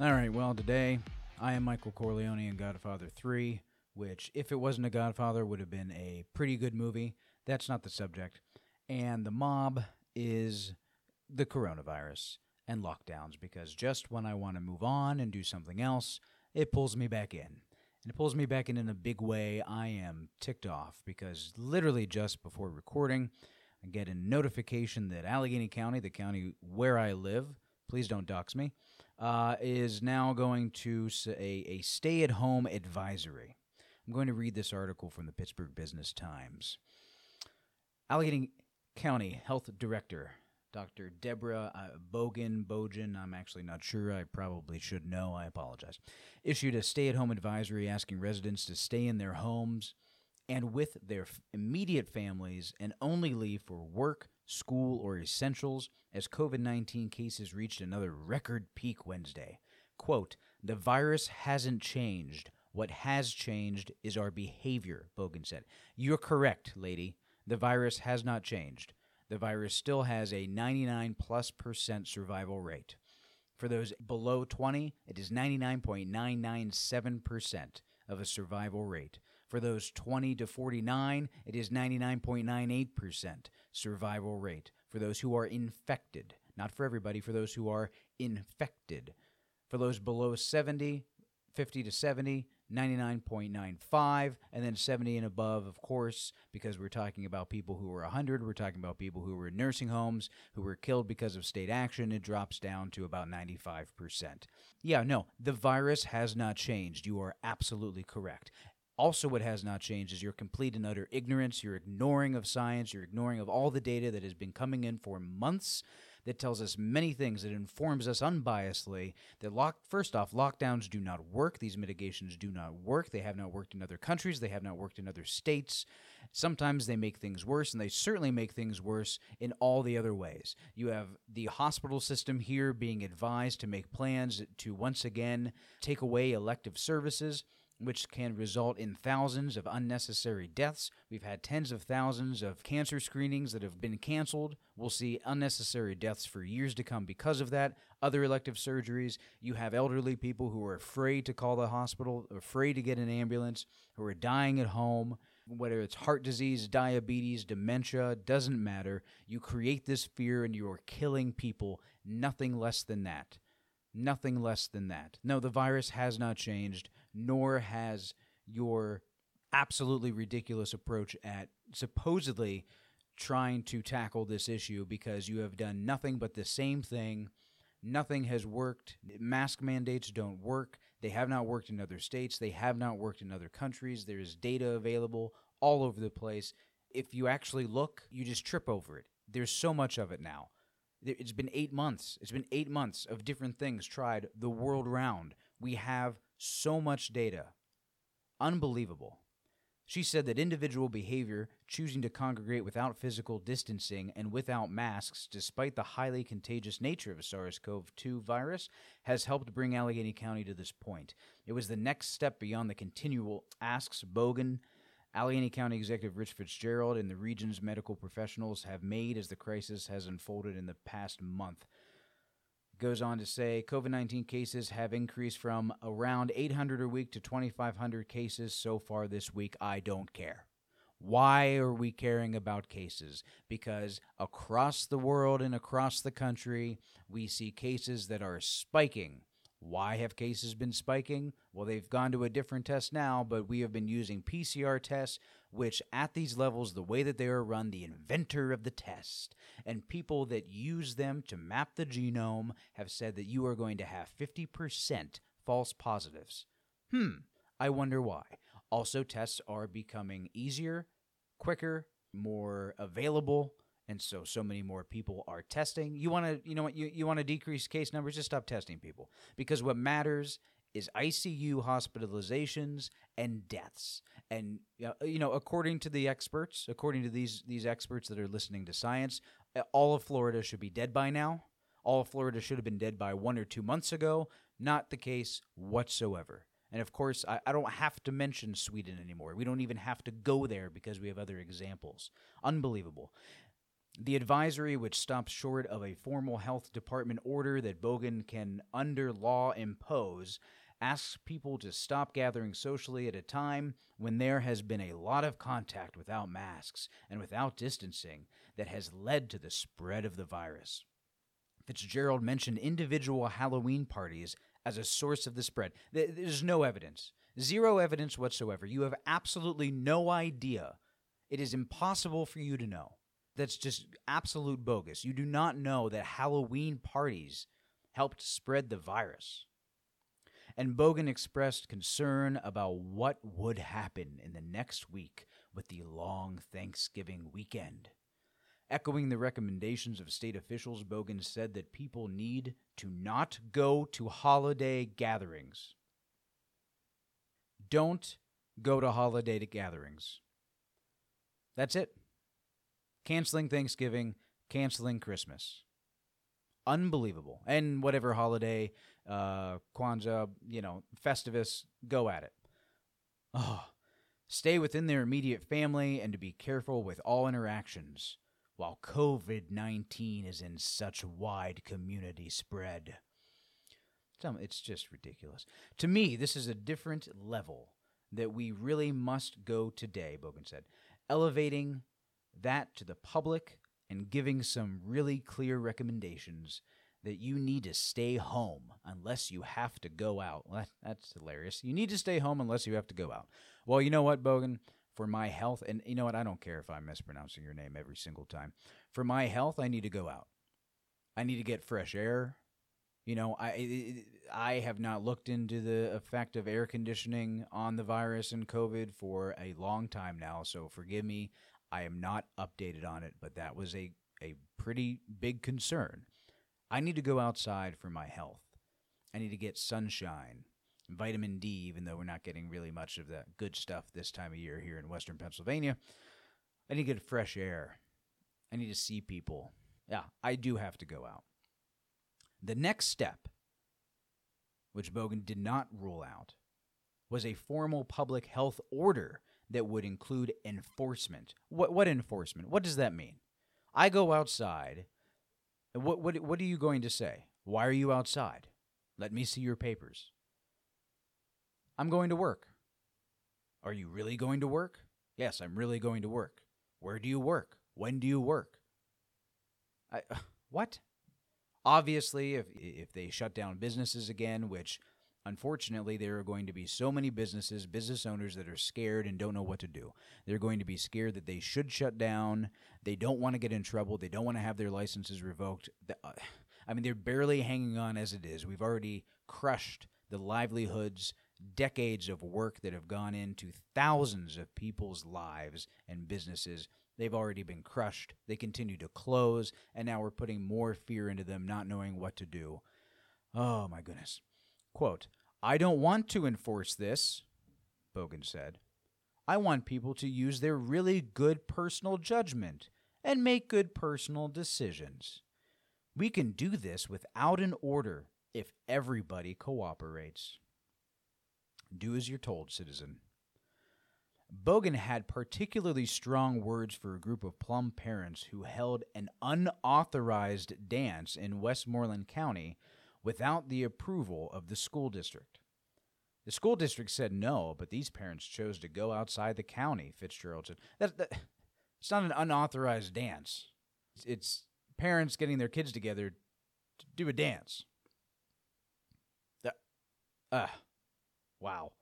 All right, well, today I am Michael Corleone in Godfather 3, which, if it wasn't a Godfather, would have been a pretty good movie. That's not the subject. And the mob is the coronavirus and lockdowns, because just when I want to move on and do something else, it pulls me back in. And it pulls me back in in a big way. I am ticked off because literally just before recording, I get a notification that Allegheny County, the county where I live, please don't dox me, uh, is now going to a stay at home advisory. I'm going to read this article from the Pittsburgh Business Times. Allegheny County Health Director Dr. Deborah uh, Bogen, Bojan, I'm actually not sure. I probably should know. I apologize. Issued a stay at home advisory asking residents to stay in their homes and with their f- immediate families and only leave for work, school, or essentials as COVID 19 cases reached another record peak Wednesday. Quote, the virus hasn't changed. What has changed is our behavior, Bogen said. You're correct, lady. The virus has not changed. The virus still has a 99 plus percent survival rate. For those below 20, it is 99.997% of a survival rate. For those 20 to 49, it is 99.98% survival rate. For those who are infected, not for everybody, for those who are infected. For those below 70, 50 to 70, 99.95, and then 70 and above, of course, because we're talking about people who are 100, we're talking about people who were in nursing homes, who were killed because of state action, it drops down to about 95%. Yeah, no, the virus has not changed. You are absolutely correct. Also, what has not changed is your complete and utter ignorance, your ignoring of science, your ignoring of all the data that has been coming in for months that tells us many things that informs us unbiasedly that lock first off lockdowns do not work. These mitigations do not work. They have not worked in other countries. They have not worked in other states. Sometimes they make things worse and they certainly make things worse in all the other ways. You have the hospital system here being advised to make plans to once again take away elective services which can result in thousands of unnecessary deaths. We've had tens of thousands of cancer screenings that have been canceled. We'll see unnecessary deaths for years to come because of that. Other elective surgeries, you have elderly people who are afraid to call the hospital, afraid to get an ambulance, who are dying at home. Whether it's heart disease, diabetes, dementia, doesn't matter. You create this fear and you are killing people, nothing less than that. Nothing less than that. No, the virus has not changed, nor has your absolutely ridiculous approach at supposedly trying to tackle this issue because you have done nothing but the same thing. Nothing has worked. Mask mandates don't work. They have not worked in other states. They have not worked in other countries. There is data available all over the place. If you actually look, you just trip over it. There's so much of it now. It's been eight months. It's been eight months of different things tried the world round. We have so much data. Unbelievable. She said that individual behavior, choosing to congregate without physical distancing and without masks, despite the highly contagious nature of SARS CoV 2 virus, has helped bring Allegheny County to this point. It was the next step beyond the continual asks Bogen. Allegheny County Executive Rich Fitzgerald and the region's medical professionals have made as the crisis has unfolded in the past month. Goes on to say COVID 19 cases have increased from around 800 a week to 2,500 cases so far this week. I don't care. Why are we caring about cases? Because across the world and across the country, we see cases that are spiking. Why have cases been spiking? Well, they've gone to a different test now, but we have been using PCR tests, which at these levels, the way that they are run, the inventor of the test and people that use them to map the genome have said that you are going to have 50% false positives. Hmm, I wonder why. Also, tests are becoming easier, quicker, more available, and so so many more people are testing. You want to, you know what, you, you want to decrease case numbers, just stop testing people because what matters is ICU hospitalizations and deaths. And uh, you know, according to the experts, according to these these experts that are listening to science, uh, all of Florida should be dead by now. All of Florida should have been dead by one or two months ago. Not the case whatsoever. And of course, I, I don't have to mention Sweden anymore. We don't even have to go there because we have other examples. Unbelievable. The advisory, which stops short of a formal health department order that Bogen can, under law, impose, asks people to stop gathering socially at a time when there has been a lot of contact without masks and without distancing that has led to the spread of the virus. Fitzgerald mentioned individual Halloween parties as a source of the spread. There's no evidence, zero evidence whatsoever. You have absolutely no idea. It is impossible for you to know. That's just absolute bogus. You do not know that Halloween parties helped spread the virus. And Bogen expressed concern about what would happen in the next week with the long Thanksgiving weekend. Echoing the recommendations of state officials, Bogen said that people need to not go to holiday gatherings. Don't go to holiday gatherings. That's it. Canceling Thanksgiving, canceling Christmas. Unbelievable. And whatever holiday, uh, Kwanzaa, you know, Festivus, go at it. Oh, stay within their immediate family and to be careful with all interactions while COVID 19 is in such wide community spread. It's just ridiculous. To me, this is a different level that we really must go today, Bogen said, elevating that to the public and giving some really clear recommendations that you need to stay home unless you have to go out. Well, that's hilarious. You need to stay home unless you have to go out. Well, you know what, Bogen? for my health, and you know what? I don't care if I'm mispronouncing your name every single time. For my health, I need to go out. I need to get fresh air. You know, I I have not looked into the effect of air conditioning on the virus and COVID for a long time now, so forgive me. I am not updated on it, but that was a a pretty big concern. I need to go outside for my health. I need to get sunshine vitamin D, even though we're not getting really much of that good stuff this time of year here in Western Pennsylvania. I need to get fresh air. I need to see people. Yeah, I do have to go out. The next step, which Bogen did not rule out, was a formal public health order that would include enforcement. What, what enforcement? What does that mean? I go outside. What, what, what are you going to say? Why are you outside? Let me see your papers. I'm going to work. Are you really going to work? Yes, I'm really going to work. Where do you work? When do you work? I, what? Obviously, if if they shut down businesses again, which unfortunately there are going to be so many businesses, business owners that are scared and don't know what to do. They're going to be scared that they should shut down. They don't want to get in trouble. They don't want to have their licenses revoked. Uh, I mean, they're barely hanging on as it is. We've already crushed the livelihoods decades of work that have gone into thousands of people's lives and businesses. They've already been crushed. They continue to close, and now we're putting more fear into them, not knowing what to do. Oh, my goodness. Quote I don't want to enforce this, Bogen said. I want people to use their really good personal judgment and make good personal decisions. We can do this without an order if everybody cooperates. Do as you're told, citizen. Bogen had particularly strong words for a group of Plum parents who held an unauthorized dance in Westmoreland County without the approval of the school district. The school district said no, but these parents chose to go outside the county, Fitzgerald said. That, that, it's not an unauthorized dance. It's, it's parents getting their kids together to do a dance. That, uh, Wow.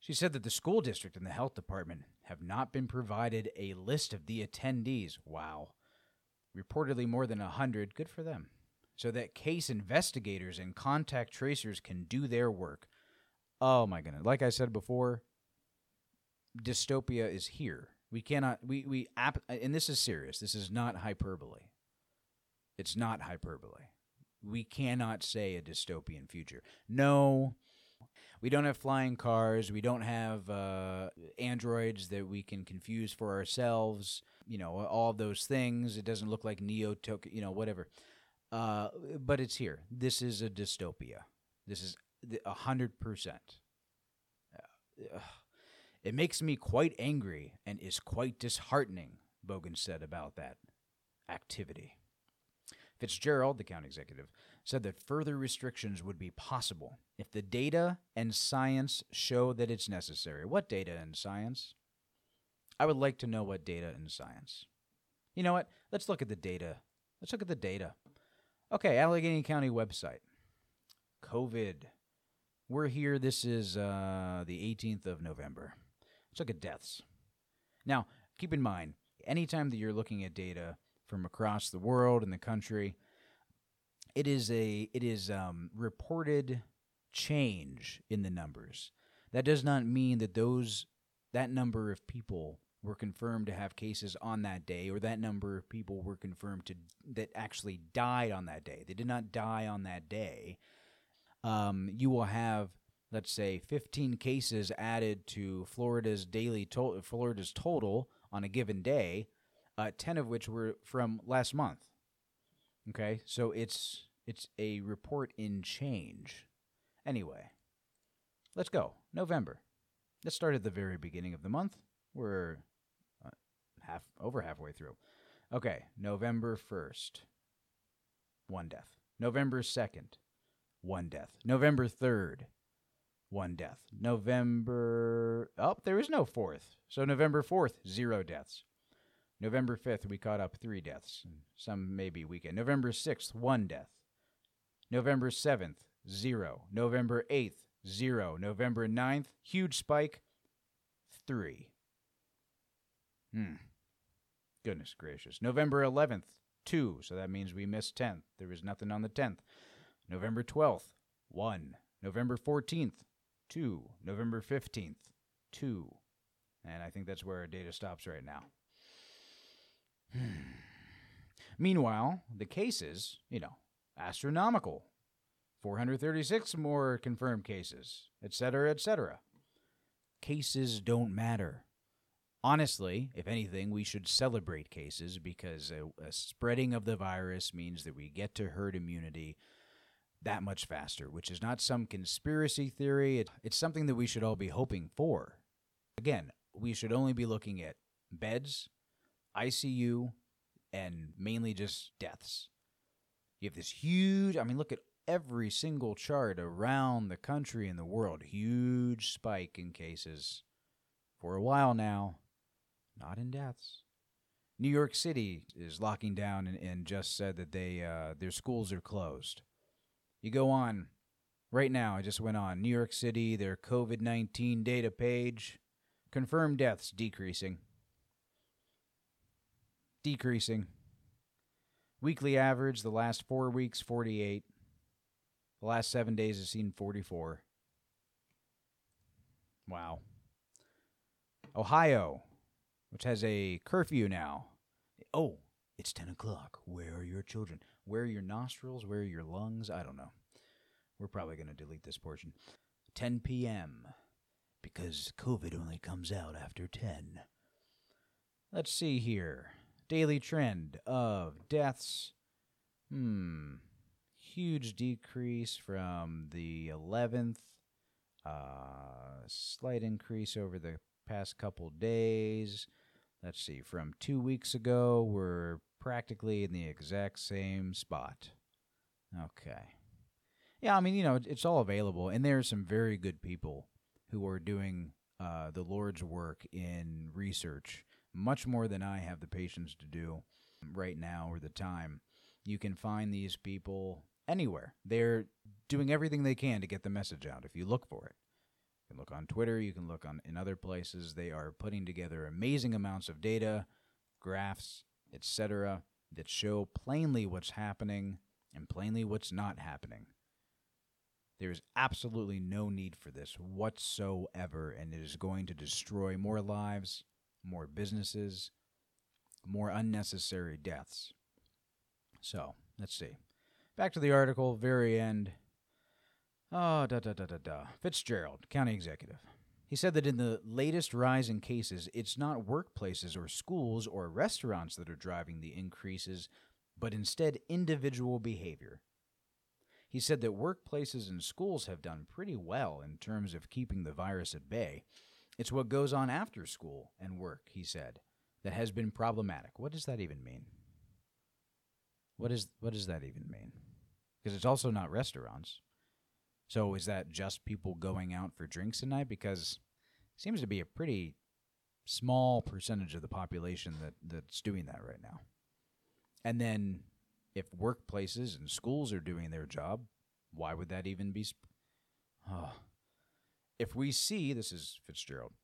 She said that the school district and the health department have not been provided a list of the attendees. Wow. Reportedly more than a 100. Good for them. So that case investigators and contact tracers can do their work. Oh my goodness. Like I said before, dystopia is here. We cannot, we, we, and this is serious. This is not hyperbole. It's not hyperbole. We cannot say a dystopian future. No, we don't have flying cars. We don't have uh, androids that we can confuse for ourselves. You know, all those things. It doesn't look like Neo. You know, whatever. Uh, but it's here. This is a dystopia. This is a hundred percent. Uh, it makes me quite angry and is quite disheartening. Bogen said about that. activity. Fitzgerald, the county executive, said that further restrictions would be possible if the data and science show that it's necessary. What data and science? I would like to know what data and science. You know what? Let's look at the data. Let's look at the data. Okay, Allegheny County website. COVID. We're here. This is uh, the 18th of November. Let's look at deaths. Now, keep in mind, anytime that you're looking at data from across the world and the country, it is a it is um, reported change in the numbers. That does not mean that those that number of people were confirmed to have cases on that day, or that number of people were confirmed to that actually died on that day. They did not die on that day. Um, you will have, let's say, 15 cases added to Florida's daily to- Florida's total on a given day, uh, 10 of which were from last month. Okay, so it's it's a report in change. Anyway, let's go. November. Let's start at the very beginning of the month. We're half over halfway through. Okay, November 1st. One death. November 2nd. One death. November 3rd. One death. November Oh, there is no 4th. So November 4th, zero deaths. November 5th, we caught up three deaths. Some maybe weekend. November 6th, one death. November 7th, zero. November 8th, zero. November 9th, huge spike, three. Hmm. Goodness gracious. November 11th, two. So that means we missed 10th. There was nothing on the 10th. November 12th, one. November 14th, two. November 15th, two. And I think that's where our data stops right now. Meanwhile, the cases, you know, astronomical. 436 more confirmed cases, etc., etc. Cases don't matter. Honestly, if anything, we should celebrate cases because a, a, spreading of the virus means that we get to herd immunity that much faster, which is not some conspiracy theory. It, it's something that we should all be hoping for. Again, we should only be looking at beds, ICU, and mainly just deaths. You have this huge, I mean, look at every single chart around the country and the world. Huge spike in cases for a while now, not in deaths. New York City is locking down and, and just said that they uh, their schools are closed. You go on right now. I just went on New York City. Their COVID nineteen data page confirmed deaths decreasing. Decreasing. Weekly average, the last four weeks, 48. The last seven days has seen 44. Wow. Ohio, which has a curfew now. Oh, it's 10 o'clock. Where are your children? Where are your nostrils? Where are your lungs? I don't know. We're probably going to delete this portion. 10 p.m. Because COVID only comes out after 10. Let's see here daily trend of deaths. Hmm. Huge decrease from the 11th. Uh, slight increase over the past couple days. Let's see, from two weeks ago, we're practically in the exact same spot. Okay. Yeah, I mean, you know, it's all available, and there are some very good people who are doing uh, the Lord's work in research much more than I have the patience to do right now or the time. You can find these people anywhere. They're doing everything they can to get the message out if you look for it. You can look on Twitter, you can look on in other places. They are putting together amazing amounts of data, graphs, etc. that show plainly what's happening and plainly what's not happening. There's absolutely no need for this whatsoever, and it is going to destroy more lives more businesses, more unnecessary deaths. So, let's see. Back to the article, very end. Oh, da da da da da. Fitzgerald, county executive. He said that in the latest rise in cases, it's not workplaces or schools or restaurants that are driving the increases, but instead individual behavior. He said that workplaces and schools have done pretty well in terms of keeping the virus at bay, it's what goes on after school and work, he said, that has been problematic. What does that even mean? What is what does that even mean? Because it's also not restaurants. So is that just people going out for drinks tonight? Because it seems to be a pretty small percentage of the population that that's doing that right now. And then if workplaces and schools are doing their job, why would that even be? Sp- oh. If we see, this is Fitzgerald,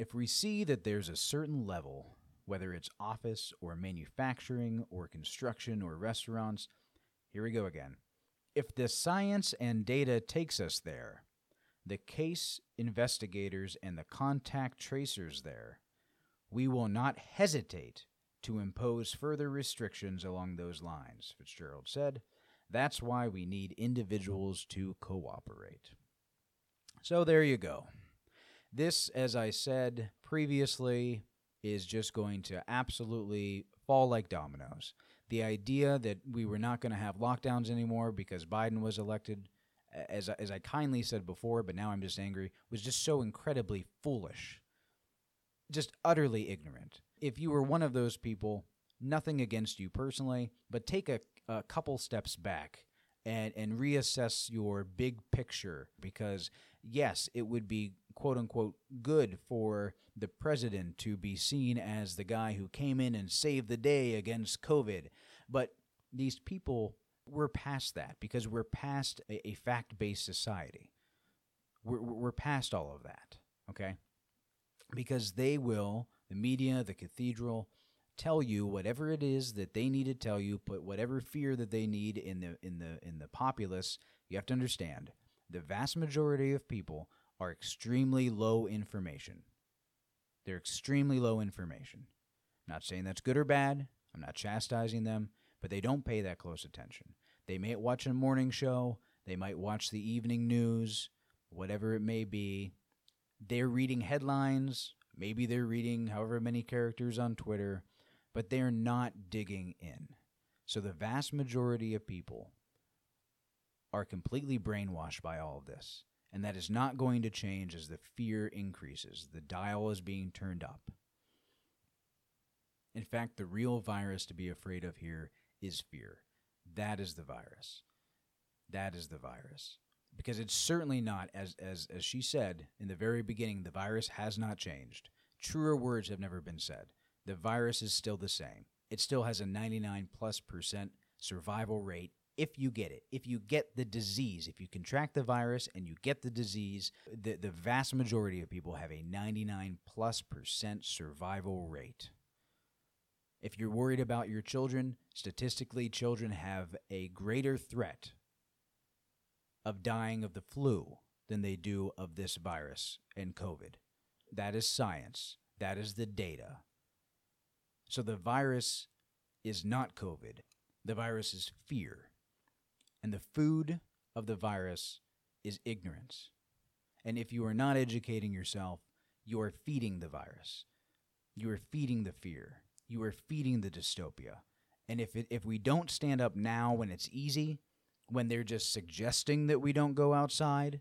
if we see that there's a certain level, whether it's office or manufacturing or construction or restaurants, here we go again. If the science and data takes us there, the case investigators and the contact tracers there, we will not hesitate to impose further restrictions along those lines, Fitzgerald said. That's why we need individuals to cooperate. So there you go. This, as I said previously, is just going to absolutely fall like dominoes. The idea that we were not going to have lockdowns anymore because Biden was elected, as, as I kindly said before, but now I'm just angry, was just so incredibly foolish. Just utterly ignorant. If you were one of those people, nothing against you personally, but take a, a couple steps back and, and reassess your big picture because, yes, it would be quote unquote good for the president to be seen as the guy who came in and saved the day against COVID. But these people, we're past that because we're past a, a fact based society. We're, we're past all of that, okay? Because they will, the media, the cathedral, tell you whatever it is that they need to tell you, put whatever fear that they need in the in the in the populace. You have to understand the vast majority of people are extremely low information. They're extremely low information. I'm not saying that's good or bad. I'm not chastising them, but they don't pay that close attention. They may watch a morning show, they might watch the evening news, whatever it may be. They're reading headlines, maybe they're reading however many characters on Twitter, but they're not digging in. So the vast majority of people are completely brainwashed by all of this. And that is not going to change as the fear increases. The dial is being turned up. In fact, the real virus to be afraid of here is fear. That is the virus. That is the virus. Because it's certainly not, as, as, as she said in the very beginning, the virus has not changed. Truer words have never been said. The virus is still the same. It still has a 99 plus percent survival rate if you get it. If you get the disease, if you contract the virus and you get the disease, the, the vast majority of people have a 99 plus percent survival rate. If you're worried about your children, statistically, children have a greater threat of dying of the flu than they do of this virus and COVID. That is science. That is the data. So the virus is not COVID. The virus is fear. And the food of the virus is ignorance. And if you are not educating yourself, you are feeding the virus. You are feeding the fear. You are feeding the dystopia. And if, it, if we don't stand up now when it's easy, when they're just suggesting that we don't go outside,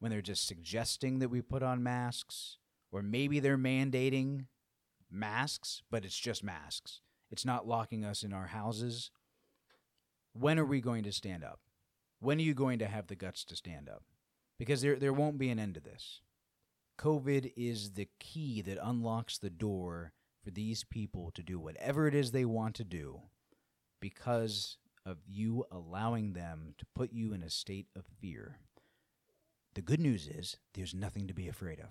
when they're just suggesting that we put on masks, or maybe they're mandating masks, but it's just masks. It's not locking us in our houses when are we going to stand up? When are you going to have the guts to stand up? Because there, there won't be an end to this. COVID is the key that unlocks the door for these people to do whatever it is they want to do because of you allowing them to put you in a state of fear. The good news is there's nothing to be afraid of.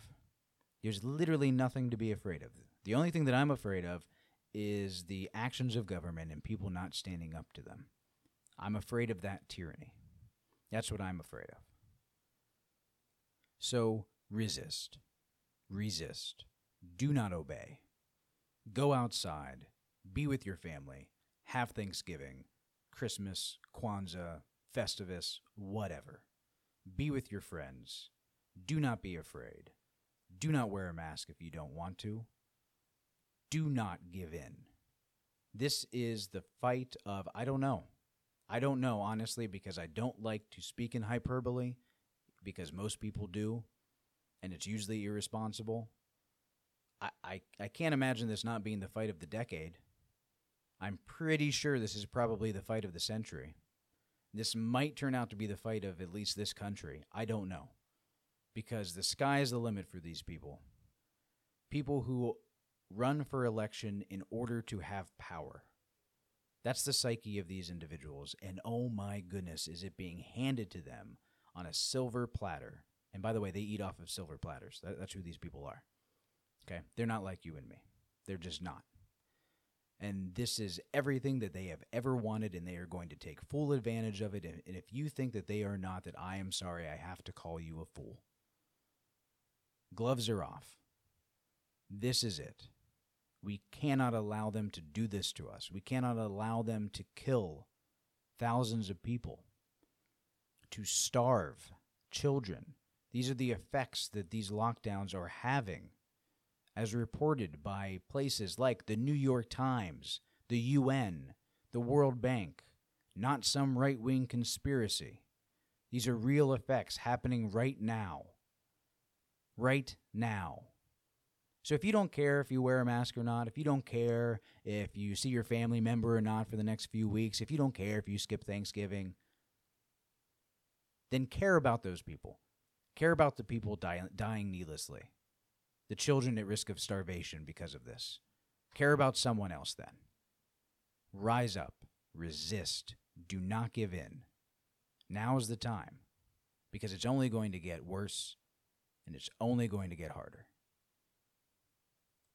There's literally nothing to be afraid of. The only thing that I'm afraid of is the actions of government and people not standing up to them. I'm afraid of that tyranny. That's what I'm afraid of. So resist. Resist. Do not obey. Go outside. Be with your family. Have Thanksgiving, Christmas, Kwanzaa, Festivus, whatever. Be with your friends. Do not be afraid. Do not wear a mask if you don't want to. Do not give in. This is the fight of, I don't know. I don't know, honestly, because I don't like to speak in hyperbole, because most people do, and it's usually irresponsible. I, I, I can't imagine this not being the fight of the decade. I'm pretty sure this is probably the fight of the century. This might turn out to be the fight of at least this country. I don't know. Because the sky is the limit for these people. People who run for election in order to have power. That's the psyche of these individuals. And oh my goodness, is it being handed to them on a silver platter? And by the way, they eat off of silver platters. That, that's who these people are. Okay? They're not like you and me, they're just not. And this is everything that they have ever wanted, and they are going to take full advantage of it. And, and if you think that they are not, that I am sorry, I have to call you a fool. Gloves are off. This is it. We cannot allow them to do this to us. We cannot allow them to kill thousands of people, to starve children. These are the effects that these lockdowns are having as reported by places like the New York Times, the UN, the World Bank, not some right wing conspiracy. These are real effects happening right now. Right now. So if you don't care if you wear a mask or not, if you don't care if you see your family member or not for the next few weeks, if you don't care if you skip Thanksgiving, then care about those people. Care about the people die- dying needlessly the children at risk of starvation because of this. Care about someone else then. Rise up, resist, do not give in. Now is the time because it's only going to get worse and it's only going to get harder.